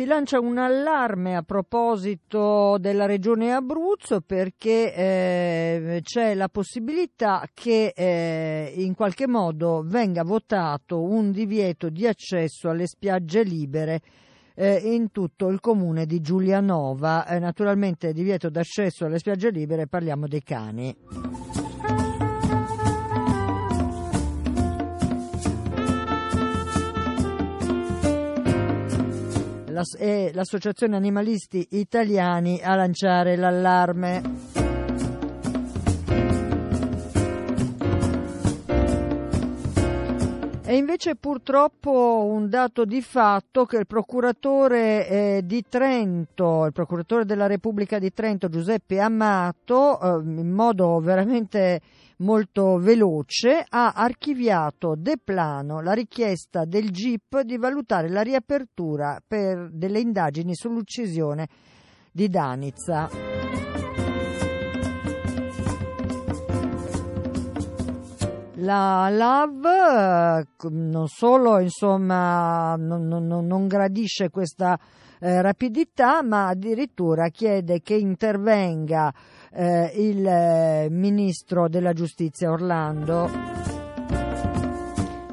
Si lancia un allarme a proposito della regione Abruzzo perché eh, c'è la possibilità che eh, in qualche modo venga votato un divieto di accesso alle spiagge libere eh, in tutto il comune di Giulianova. Eh, naturalmente divieto d'accesso alle spiagge libere parliamo dei cani. È l'Associazione Animalisti Italiani a lanciare l'allarme. E invece purtroppo un dato di fatto che il procuratore eh, di Trento, il procuratore della Repubblica di Trento Giuseppe Amato, eh, in modo veramente molto veloce, ha archiviato de plano la richiesta del GIP di valutare la riapertura per delle indagini sull'uccisione di Danizza. La LAV non solo insomma, non, non, non gradisce questa eh, rapidità, ma addirittura chiede che intervenga eh, il eh, ministro della giustizia Orlando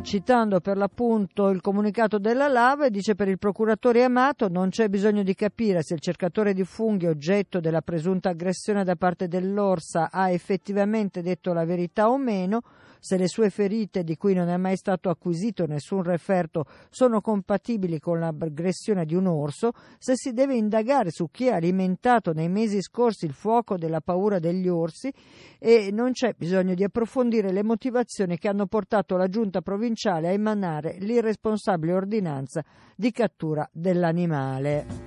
citando per l'appunto il comunicato della Lava, dice per il procuratore Amato non c'è bisogno di capire se il cercatore di funghi oggetto della presunta aggressione da parte dell'Orsa ha effettivamente detto la verità o meno, se le sue ferite, di cui non è mai stato acquisito nessun referto, sono compatibili con l'aggressione di un orso, se si deve indagare su chi ha alimentato nei mesi scorsi il fuoco della paura degli orsi e non c'è bisogno di approfondire le motivazioni che hanno portato la giunta provinciale a emanare l'irresponsabile ordinanza di cattura dell'animale.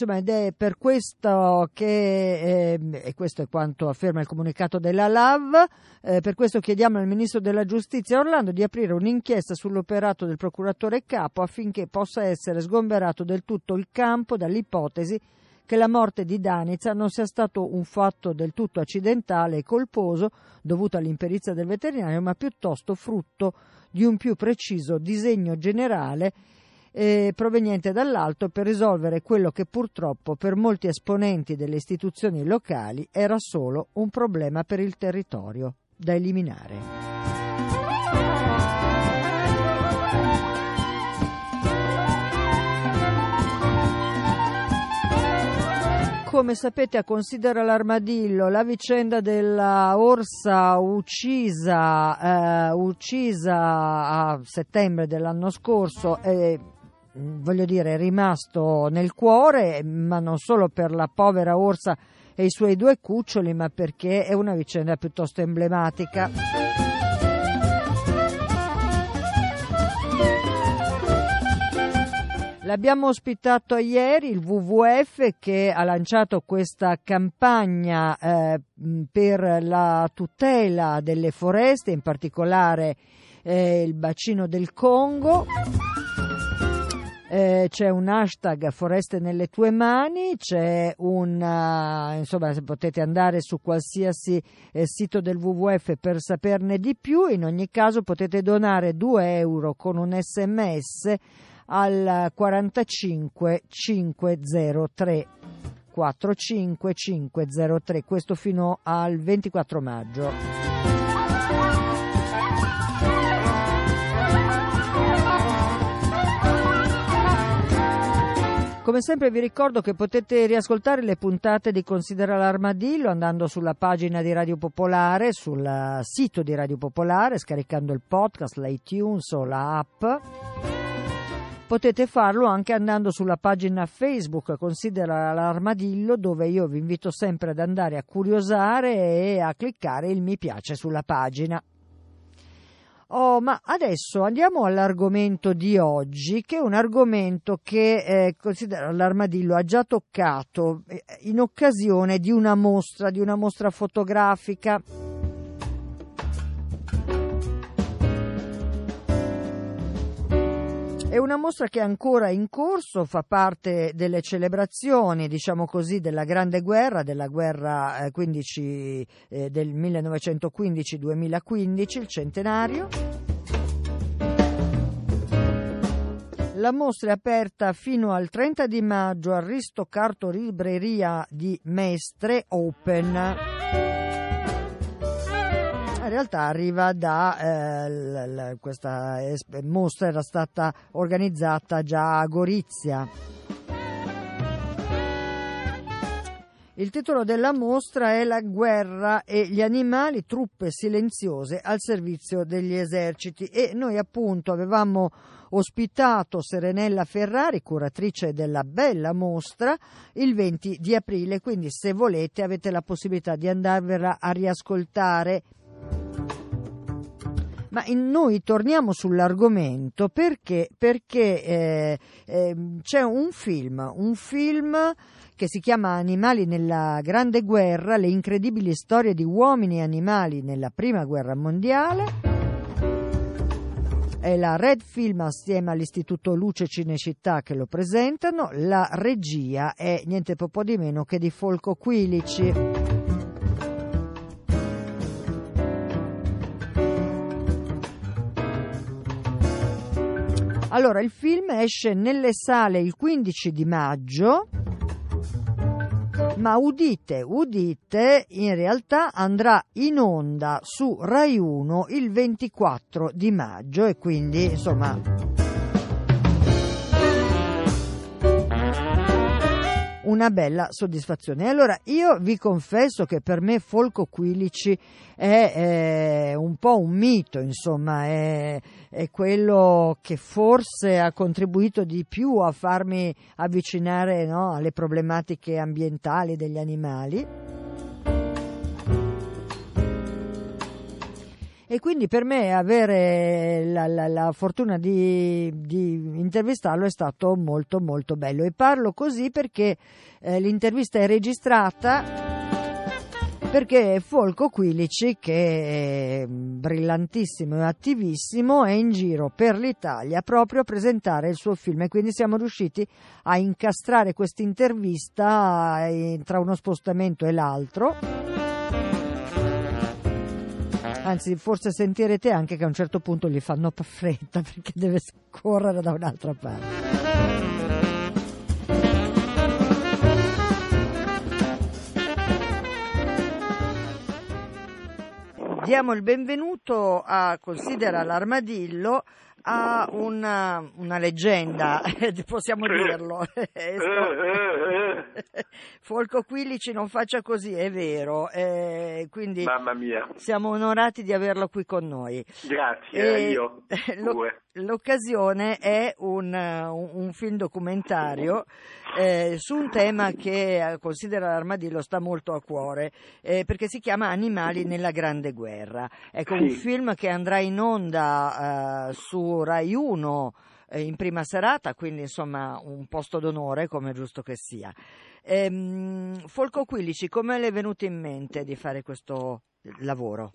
Insomma, ed è per questo che, eh, e questo è quanto afferma il comunicato della LAV, eh, per questo chiediamo al Ministro della Giustizia Orlando di aprire un'inchiesta sull'operato del procuratore capo affinché possa essere sgomberato del tutto il campo dall'ipotesi che la morte di Danica non sia stato un fatto del tutto accidentale e colposo dovuto all'imperizia del veterinario, ma piuttosto frutto di un più preciso disegno generale eh, proveniente dall'alto per risolvere quello che purtroppo per molti esponenti delle istituzioni locali era solo un problema per il territorio da eliminare. come sapete a Considera l'armadillo la vicenda della orsa uccisa, eh, uccisa a settembre dell'anno scorso eh, voglio dire, è rimasto nel cuore, ma non solo per la povera orsa e i suoi due cuccioli, ma perché è una vicenda piuttosto emblematica. L'abbiamo ospitato ieri, il WWF che ha lanciato questa campagna eh, per la tutela delle foreste, in particolare eh, il bacino del Congo eh, c'è un hashtag Foreste nelle tue mani, c'è un, uh, insomma potete andare su qualsiasi eh, sito del WWF per saperne di più, in ogni caso potete donare 2 euro con un sms al 45 503 45503, questo fino al 24 maggio. Come sempre vi ricordo che potete riascoltare le puntate di Considera l'Armadillo andando sulla pagina di Radio Popolare, sul sito di Radio Popolare, scaricando il podcast, l'iTunes o l'app. potete farlo anche andando sulla pagina Facebook Considera l'armadillo dove io vi invito sempre ad andare a curiosare e a cliccare il mi piace sulla pagina. Oh, ma adesso andiamo all'argomento di oggi, che è un argomento che eh, l'armadillo ha già toccato eh, in occasione di una mostra, di una mostra fotografica. È una mostra che è ancora in corso, fa parte delle celebrazioni, diciamo così, della Grande Guerra, della guerra eh, 15, eh, del 1915-2015, il centenario. La mostra è aperta fino al 30 di maggio al Risto Cartolibreria di Mestre Open in realtà arriva da eh, l- l- questa mostra era stata organizzata già a Gorizia. Il titolo della mostra è La guerra e gli animali, truppe silenziose al servizio degli eserciti. E noi appunto avevamo ospitato Serenella Ferrari, curatrice della bella mostra, il 20 di aprile, quindi se volete avete la possibilità di andarvela a riascoltare ma noi torniamo sull'argomento perché, perché eh, eh, c'è un film, un film che si chiama Animali nella Grande Guerra, le incredibili storie di uomini e animali nella Prima Guerra Mondiale. È la Red Film assieme all'Istituto Luce Cinecittà che lo presentano. La regia è niente po' di meno che di Folco Quilici. Allora, il film esce nelle sale il 15 di maggio, ma udite, udite, in realtà andrà in onda su Rai 1 il 24 di maggio e quindi, insomma, una bella soddisfazione. Allora, io vi confesso che per me Folco Quilici è, è un po' un mito, insomma, è, è, quello che forse ha contribuito di più a farmi avvicinare no, alle problematiche ambientali degli animali. E quindi per me avere la, la, la fortuna di, di, intervistarlo è stato molto molto bello. E parlo così perché eh, l'intervista è registrata perché Folco Quilici, che è brillantissimo e attivissimo, è in giro per l'Italia proprio a presentare il suo film. E quindi siamo riusciti a incastrare questa intervista eh, tra uno spostamento e l'altro Anzi, forse sentirete anche che a un certo punto gli fanno fretta perché deve correre da un'altra parte. Diamo il benvenuto a Considera l'armadillo ha una, una leggenda, possiamo dirlo. Folco Quilici non faccia così, è vero. Eh, quindi Mamma mia. Siamo onorati di averlo qui con noi. Grazie, e io. Lo, l'occasione è un, un film documentario eh, su un tema che eh, considera l'armadillo sta molto a cuore eh, perché si chiama Animali nella Grande Guerra. Ecco, un film che andrà in onda eh, su Rai 1 eh, in prima serata, quindi insomma un posto d'onore come è giusto che sia. Ehm, Folco Quilici, come le è venuto in mente di fare questo lavoro?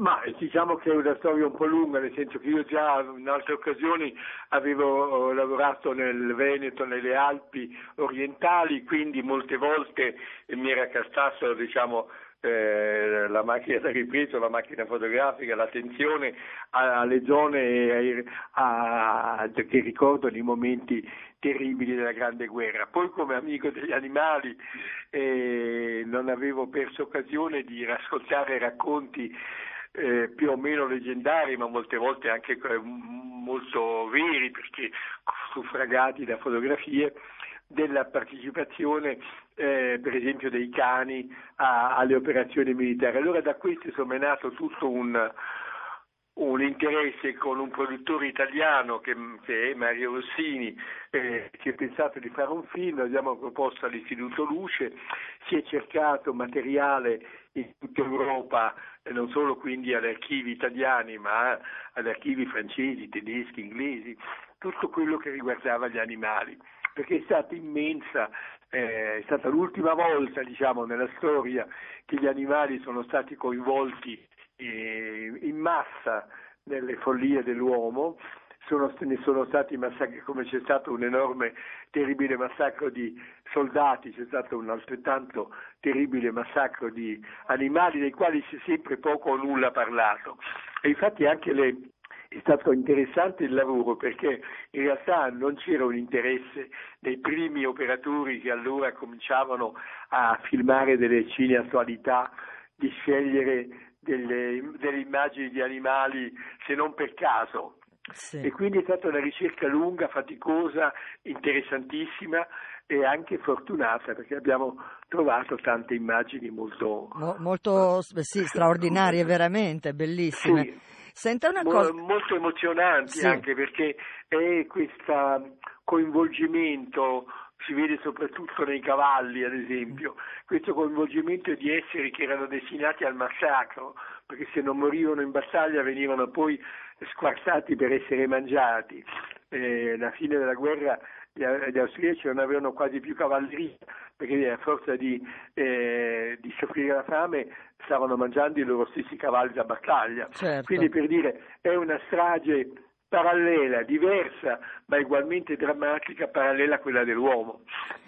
Ma diciamo che è una storia un po' lunga, nel senso che io già in altre occasioni avevo lavorato nel Veneto, nelle Alpi orientali, quindi molte volte mi era castato diciamo, eh, la macchina da ripresa, la macchina fotografica, l'attenzione alle zone a, a, che ricordano i momenti terribili della Grande Guerra. Poi come amico degli animali eh, non avevo perso occasione di ascoltare racconti eh, più o meno leggendari, ma molte volte anche eh, molto veri perché suffragati da fotografie della partecipazione eh, per esempio dei cani a, alle operazioni militari. Allora da questo insomma è nato tutto un, un interesse con un produttore italiano che, che è Mario Rossini eh, che ha pensato di fare un film, abbiamo proposto all'Istituto Luce, si è cercato materiale in tutta Europa, e non solo quindi agli archivi italiani ma agli archivi francesi, tedeschi, inglesi, tutto quello che riguardava gli animali, perché è stata immensa eh, è stata l'ultima volta diciamo, nella storia che gli animali sono stati coinvolti eh, in massa nelle follie dell'uomo, sono, ne sono stati massacri, come c'è stato un enorme, terribile massacro di soldati, c'è stato un altrettanto terribile massacro di animali dei quali si è sempre poco o nulla parlato. E infatti anche le, è stato interessante il lavoro perché in realtà non c'era un interesse dei primi operatori che allora cominciavano a filmare delle cineattualità di scegliere delle, delle immagini di animali se non per caso. Sì. E quindi è stata una ricerca lunga, faticosa, interessantissima e anche fortunata perché abbiamo trovato tante immagini molto, Mo, molto sì, straordinarie, veramente bellissime. Sì. Senta una cosa... Molto emozionanti sì. anche perché è questo coinvolgimento si vede soprattutto nei cavalli, ad esempio, questo coinvolgimento di esseri che erano destinati al massacro, perché se non morivano in battaglia venivano poi squartati per essere mangiati. Eh, alla fine della guerra gli, austriaci non avevano quasi più cavalleria, perché a forza di, eh, di, soffrire la fame stavano mangiando i loro stessi cavalli da battaglia. Certo. Quindi per dire è una strage parallela, diversa, ma ugualmente drammatica, parallela a quella dell'uomo.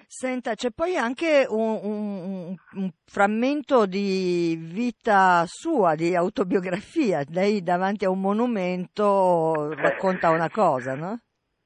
Senta, c'è poi anche un, un, un, frammento di vita sua, di autobiografia. Lei davanti a un monumento racconta una cosa, no?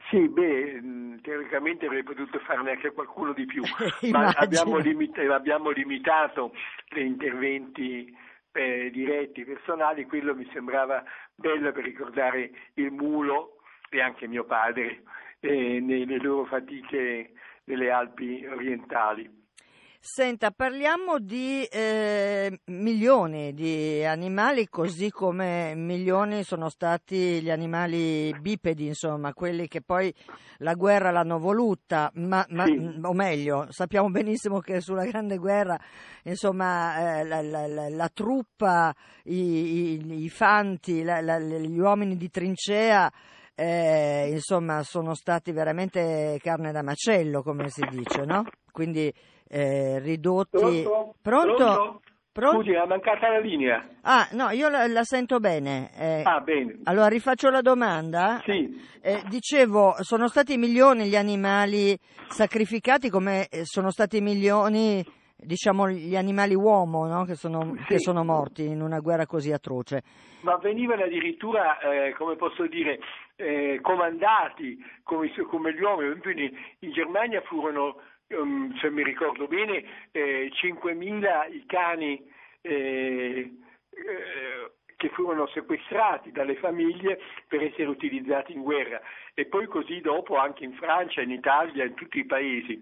Sì, beh, teoricamente avrei potuto farne anche qualcuno di più, ma abbiamo, limit- abbiamo, limitato gli interventi eh, diretti, personali, quello mi sembrava bello per ricordare il mulo e anche mio padre eh, nelle loro fatiche nelle Alpi orientali. Senta, parliamo di eh, milioni di animali, così come milioni sono stati gli animali bipedi, insomma, quelli che poi la guerra l'hanno voluta, ma, ma, sì. o meglio, sappiamo benissimo che sulla Grande Guerra, insomma, eh, la, la, la, la, truppa, i, i, i fanti, gli uomini di trincea, eh, insomma, sono stati veramente carne da macello, come si dice, no? Quindi eh, ridotti. Pronto? Pronto? Pronto? Pronto? Scusi, è mancata la linea. Ah, no, io la, la sento bene. Eh, ah, bene. Allora rifaccio la domanda. Sì. Eh, dicevo, sono stati milioni gli animali sacrificati come eh, sono stati milioni, diciamo, gli animali uomo no? che, sono, sì. che, sono, morti in una guerra così atroce. Ma venivano addirittura, eh, come posso dire, eh, comandati come, come, gli uomini. In, in Germania furono um, se mi ricordo bene, eh, 5.000 i cani eh, eh, che furono sequestrati dalle famiglie per essere utilizzati in guerra e poi così dopo anche in Francia, in Italia, in tutti i paesi.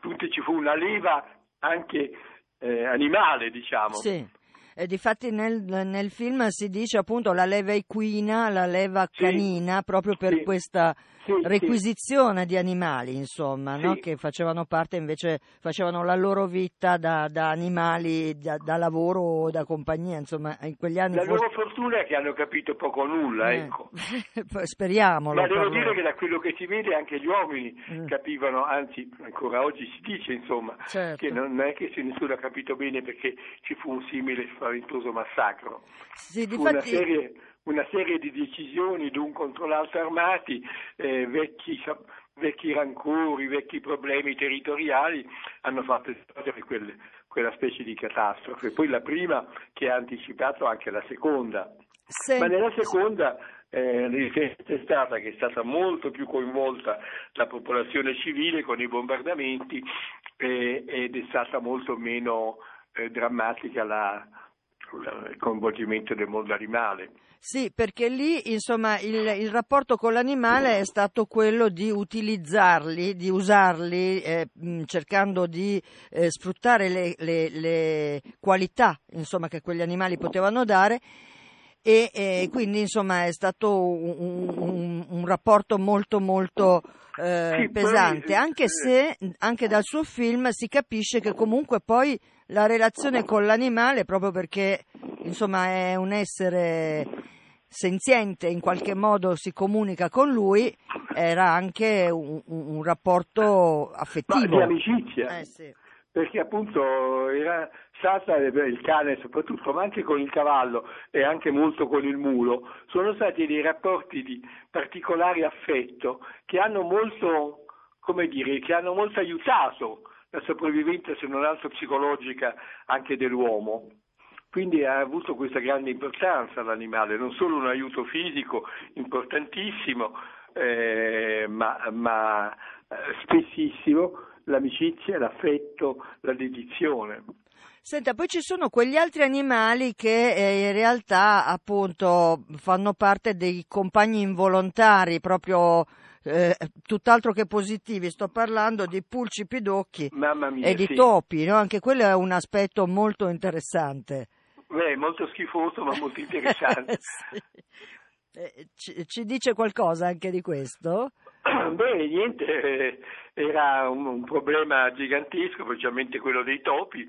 Tutti ci fu una leva anche eh, animale, diciamo. Sì. Eh, difatti nel, nel, film si dice appunto la leva equina, la leva canina, sì, proprio per sì, questa sì, requisizione di animali, insomma, no? che facevano parte invece, facevano la loro vita da, da animali, da, da, lavoro o da compagnia, insomma, in quegli anni... La forse... loro fortuna è che hanno capito poco o nulla, eh. ecco. Speriamo. Ma devo dire che da quello che si vede anche gli uomini mm. capivano, anzi ancora oggi si dice, insomma, certo. che non è che nessuno ha capito bene perché ci fu un simile spaventoso massacro. Sì, difatti... una, serie, una serie di decisioni l'un contro l'altro armati, eh, vecchi, vecchi, rancori, vecchi problemi territoriali hanno fatto esplodere quelle, quella specie di catastrofe. Poi la prima che ha anticipato anche la seconda. Se... Ma nella seconda eh, è stata che è stata molto più coinvolta la popolazione civile con i bombardamenti eh, ed è stata molto meno eh, drammatica la, il coinvolgimento del mondo animale. Sì, perché lì insomma il, il, rapporto con l'animale è stato quello di utilizzarli, di usarli, eh, cercando di eh, sfruttare le, le, le qualità insomma, che quegli animali potevano dare e, e quindi insomma è stato un, un, un rapporto molto molto eh, pesante, poi, anche se anche dal suo film si capisce che comunque poi la relazione con l'animale, proprio perché insomma è un essere senziente, in qualche modo si comunica con lui, era anche un, un rapporto affettivo. Ma di amicizia. Eh, sì. Perché appunto era stata il cane soprattutto, ma anche con il cavallo e anche molto con il mulo, sono stati dei rapporti di particolare affetto che hanno molto, come dire, che hanno molto aiutato la sopravvivenza, se non altro psicologica, anche dell'uomo. Quindi ha avuto questa grande importanza l'animale, non solo un aiuto fisico importantissimo, eh, ma, ma eh, spessissimo l'amicizia, l'affetto, la dedizione. Senta, poi ci sono quegli altri animali che eh, in realtà appunto fanno parte dei compagni involontari, proprio eh, tutt'altro che positivi. Sto parlando di pulci pidocchi mia, e di sì. topi, no? anche quello è un aspetto molto interessante. Beh, molto schifoso ma molto interessante. sì. eh, ci, ci, dice qualcosa anche di questo? Beh, niente, eh, era un, un problema gigantesco, specialmente quello dei topi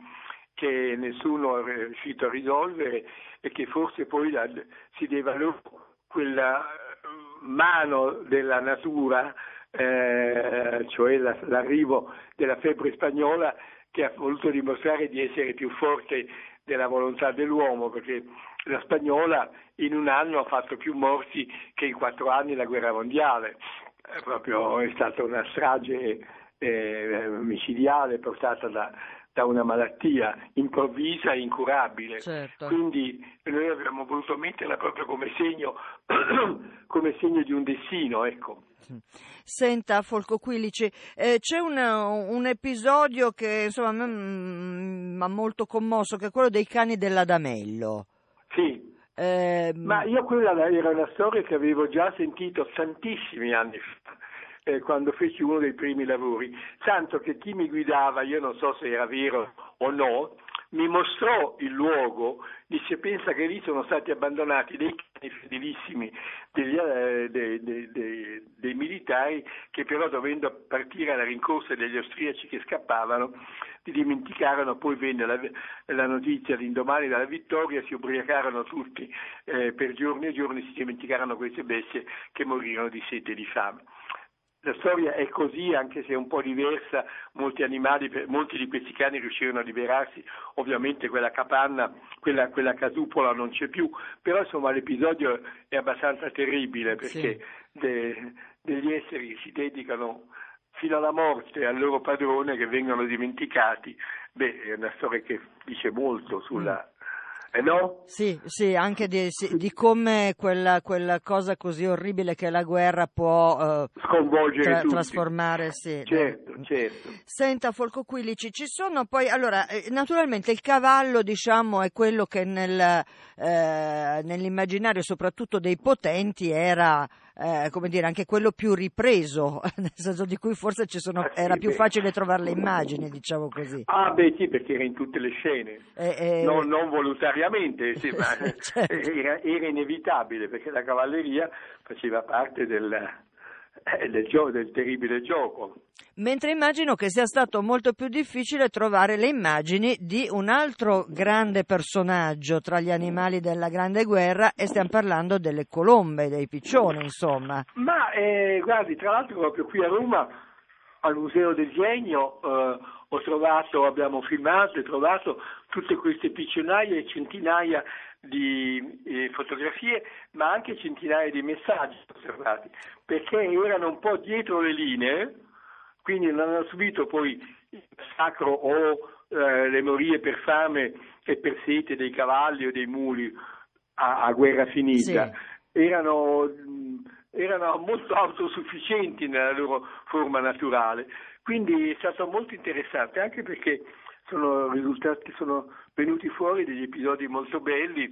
che nessuno è riuscito a risolvere e che forse poi la, si deve a loro quella mano della natura, eh, cioè la, l'arrivo della febbre spagnola che ha voluto dimostrare di essere più forte della volontà dell'uomo, perché la spagnola in un anno ha fatto più morti che in quattro anni la guerra mondiale. È, proprio, è stata una strage eh, micidiale portata da, da una malattia improvvisa e incurabile. Certo. Quindi noi abbiamo voluto metterla proprio come segno, come segno di un destino. Ecco. Senta, Folco Quilici, eh, c'è un, un, episodio che insomma mi ha molto commosso, che è quello dei cani dell'Adamello. Sì. Eh, Ma io quella era una storia che avevo già sentito tantissimi anni fa eh, quando feci uno dei primi lavori, tanto che chi mi guidava, io non so se era vero o no, mi mostrò il luogo, disse pensa che lì sono stati abbandonati dei cani fedelissimi degli, eh, dei, dei, dei, dei, militari che però dovendo partire alla rincorsa degli austriaci che scappavano ti dimenticarono, poi venne la, la notizia l'indomani della vittoria, si ubriacarono tutti eh, per giorni e giorni, si dimenticarono queste bestie che morirono di sete e di fame. La storia è così, anche se è un po' diversa, molti animali, molti di questi cani riuscirono a liberarsi, ovviamente quella capanna, quella, quella casupola non c'è più, però insomma l'episodio è abbastanza terribile perché sì. de, degli esseri che si dedicano fino alla morte al loro padrone che vengono dimenticati, beh, è una storia che dice molto sulla, mm eh no? Sì, sì, anche di, sì, di come quella, quella, cosa così orribile che la guerra può uh, sconvolgere tra, trasformare. Sì. Certo, certo. Senta, Folco Quilici, ci sono poi, allora, eh, naturalmente il cavallo, diciamo, è quello che nel, eh, nell'immaginario, soprattutto dei potenti, era eh, come dire, anche quello più ripreso, nel senso di cui forse sono, ah, sì, era più beh. facile trovare le immagini, diciamo così. Ah, beh, sì, perché era in tutte le scene, eh, eh... Non, non, volontariamente, sì, ma certo. era, era inevitabile perché la cavalleria faceva parte del, del, gio- del terribile gioco. Mentre immagino che sia stato molto più difficile trovare le immagini di un altro grande personaggio tra gli animali della Grande Guerra e stiamo parlando delle colombe, dei piccioni, insomma. Ma eh, guardi, tra l'altro proprio qui a Roma, al Museo del Genio, eh, ho trovato, abbiamo filmato e trovato tutte queste piccionaia e centinaia di eh, fotografie, ma anche centinaia di messaggi osservati, perché erano un po' dietro le linee, quindi non hanno subito poi il massacro o eh, le morie per fame e per sete dei cavalli o dei muli a, a guerra finita. Sì. Erano, erano molto autosufficienti nella loro forma naturale. Quindi è stato molto interessante, anche perché sono risultati, sono venuti fuori degli episodi molto belli,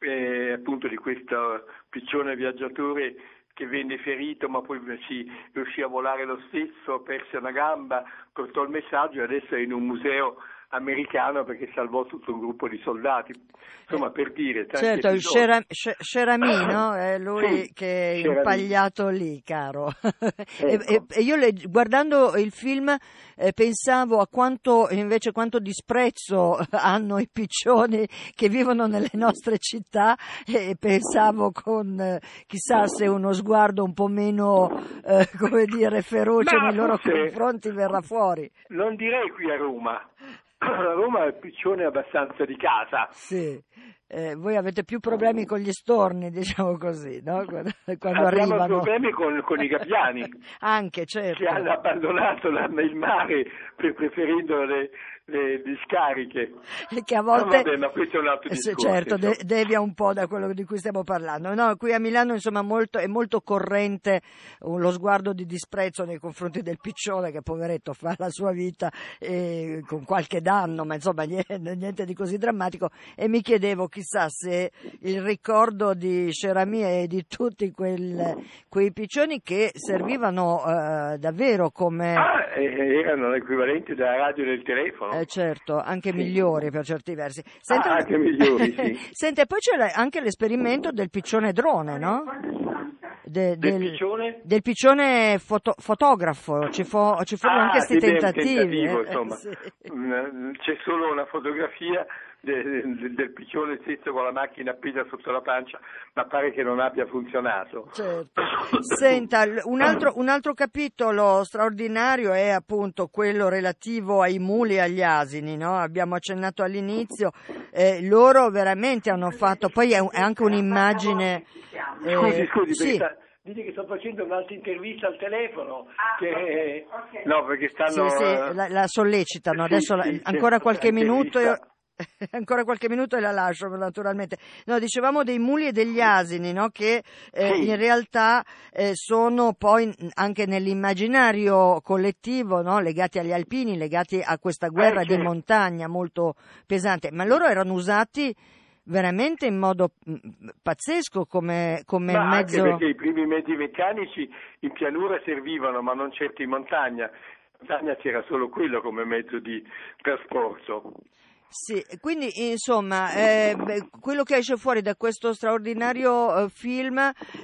eh, appunto di questo piccione viaggiatore che venne ferito ma poi si riuscì a volare lo stesso, perse una gamba, portò il messaggio e adesso è in un museo americano perché salvò tutto un gruppo di soldati. Insomma, per dire... Certo, il Scerami, no? È lui sì, che è impagliato lì, caro. Ecco. e, e, io le, guardando il film eh, pensavo a quanto, invece, quanto disprezzo hanno i piccioni che vivono nelle nostre città e pensavo con, eh, chissà se uno sguardo un po' meno, eh, come dire, feroce Ma nei loro confronti verrà fuori. Non direi qui a Roma. A Roma il piccione è abbastanza di casa. Sì. Eh, voi avete più problemi con gli storni, diciamo così, no? quando, quando Abbiamo arrivano. problemi con, con i gabbiani. Anche, certo. Che hanno abbandonato il mare preferendo le, le discariche. Che a volte... No, vabbè, ma questo è un altro discorso. Certo, de- devia un po' da quello di cui stiamo parlando. No, qui a Milano insomma molto, è molto corrente lo sguardo di disprezzo nei confronti del piccione che poveretto fa la sua vita eh, con qualche danno, ma insomma niente, niente, di così drammatico e mi chiedevo chissà se il ricordo di Cerami e di tutti quel, quei piccioni che servivano eh, davvero come... Ah, erano l'equivalente della radio e del telefono. Eh, certo, anche sì. migliori per certi versi. Senta, ah, anche migliori, sì. Sente, poi c'è anche l'esperimento del piccione drone, no? De, del, del, piccione? Del piccione foto, fotografo, ci, fo, ci furono ah, anche questi tentativi. Eh? Sì. Mm, c'è solo una fotografia del, del piccione stesso con la macchina appesa sotto la pancia, ma pare che non abbia funzionato. Certo. Senta, un altro, un altro, capitolo straordinario è appunto quello relativo ai muli e agli asini, no? abbiamo accennato all'inizio, eh, loro veramente hanno fatto, poi è, è anche un'immagine... Eh, scusi, scusi, sì. Sta... Dice che sto facendo un'altra intervista al telefono. Ah, che... okay. No, perché stanno. Sì, sì, la, la sollecitano. Adesso sì, sì, ancora qualche minuto. Io ancora qualche minuto e la lascio naturalmente. No, dicevamo dei muli e degli asini, no? che eh, sì. in realtà eh, sono poi anche nell'immaginario collettivo no? legati agli alpini, legati a questa guerra eh, di montagna molto pesante, ma loro erano usati veramente in modo pazzesco come, come ma mezzo. Anche perché i primi mezzi meccanici in pianura servivano, ma non certo in montagna. In montagna c'era solo quello come mezzo di trasporto. Sì, quindi insomma eh, beh, quello che esce fuori da questo straordinario eh, film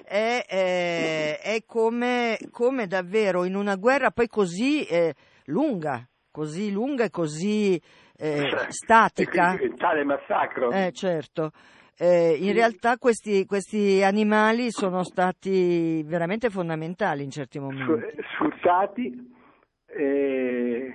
è, eh, è come, come, davvero in una guerra poi così eh, lunga, così lunga e così eh, statica. E tale massacro. Eh, certo. Eh, in realtà questi, questi, animali sono stati veramente fondamentali in certi momenti. Sfruttati e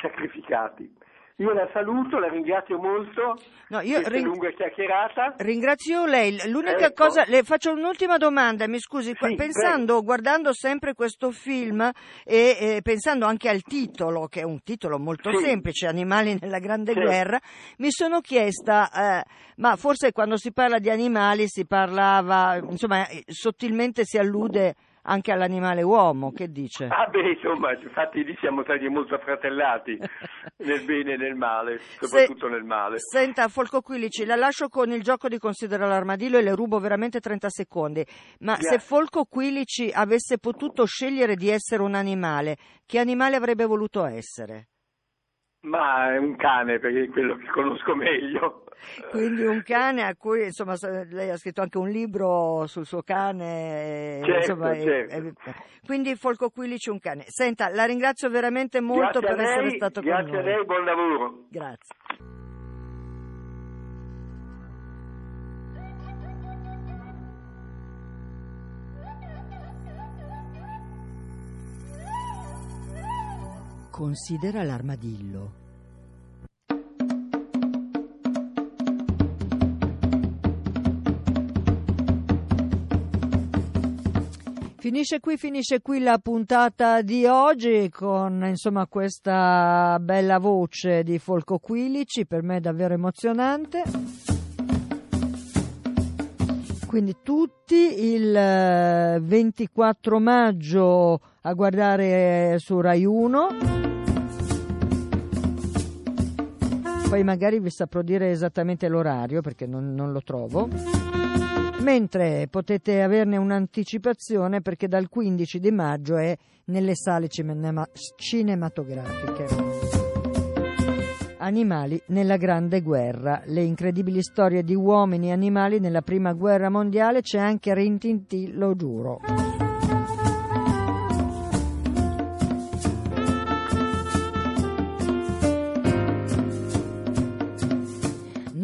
sacrificati. Io la saluto, la ringrazio molto. No, io ring... lunga chiacchierata. Ringrazio lei. L'unica ecco. cosa, le faccio un'ultima domanda, mi scusi, sì, pensando, prego. guardando sempre questo film e, e, pensando anche al titolo, che è un titolo molto sì. semplice, Animali nella Grande sì. Guerra, mi sono chiesta, eh, ma forse quando si parla di animali si parlava, insomma, sottilmente si allude anche all'animale uomo, che dice? Ah beh, insomma, infatti lì siamo stati molto affratellati, nel bene e nel male, soprattutto Se, nel male. Senta, Folco Quilici, la lascio con il gioco di Considera l'armadillo e le rubo veramente 30 secondi, ma Grazie. se Folco Quilici avesse potuto scegliere di essere un animale, che animale avrebbe voluto essere? Ma è un cane perché è quello che conosco meglio. Quindi un cane a cui, insomma, lei ha scritto anche un libro sul suo cane. Certo, insomma, certo. È, è, quindi Folco Quilici un cane. Senta, la ringrazio veramente molto grazie per lei, essere stato con noi. Grazie a lei, buon lavoro. Grazie. Considera l'armadillo. Finisce qui, finisce qui la puntata di oggi con insomma questa bella voce di Folco Quilici, per me è davvero emozionante. Quindi tutti il 24 eh, maggio a guardare su Rai 1. Poi magari vi saprò dire esattamente l'orario perché non, non lo trovo. Mentre potete averne un'anticipazione perché dal 15 di maggio è nelle sale cinematografiche. Animali nella Grande Guerra, le incredibili storie di uomini e animali nella Prima Guerra Mondiale, c'è anche Rintinti, lo giuro.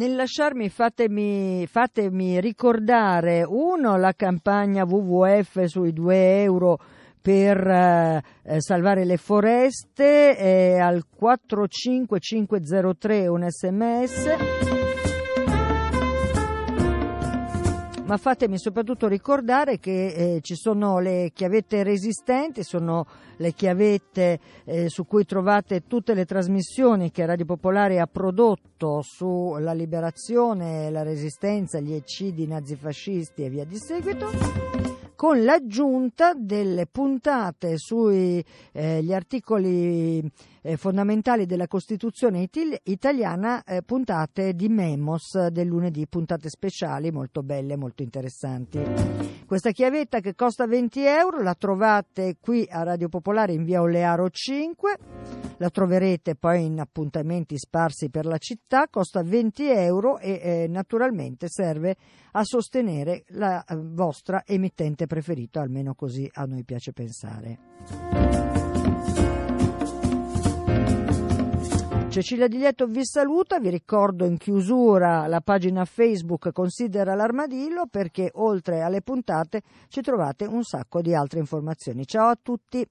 Nel lasciarmi fatemi, fatemi ricordare uno la campagna WWF sui 2 euro per eh, salvare le foreste eh, al 45503 un sms ma fatemi soprattutto ricordare che eh, ci sono le chiavette resistenti, sono le chiavette eh, su cui trovate tutte le trasmissioni che Radio Popolare ha prodotto sulla liberazione, la resistenza, gli eccidi nazifascisti e via di seguito con l'aggiunta delle puntate sugli eh, articoli eh, fondamentali della Costituzione itil- italiana, eh, puntate di Memos del lunedì, puntate speciali molto belle, molto interessanti. Questa chiavetta che costa 20 euro la trovate qui a Radio Popolare in via Olearo 5, la troverete poi in appuntamenti sparsi per la città, costa 20 euro e eh, naturalmente serve a sostenere la eh, vostra emittente preferita, almeno così a noi piace pensare. Cecilia Di Lieto vi saluta, vi ricordo in chiusura la pagina Facebook Considera l'armadillo perché oltre alle puntate ci trovate un sacco di altre informazioni. Ciao a tutti!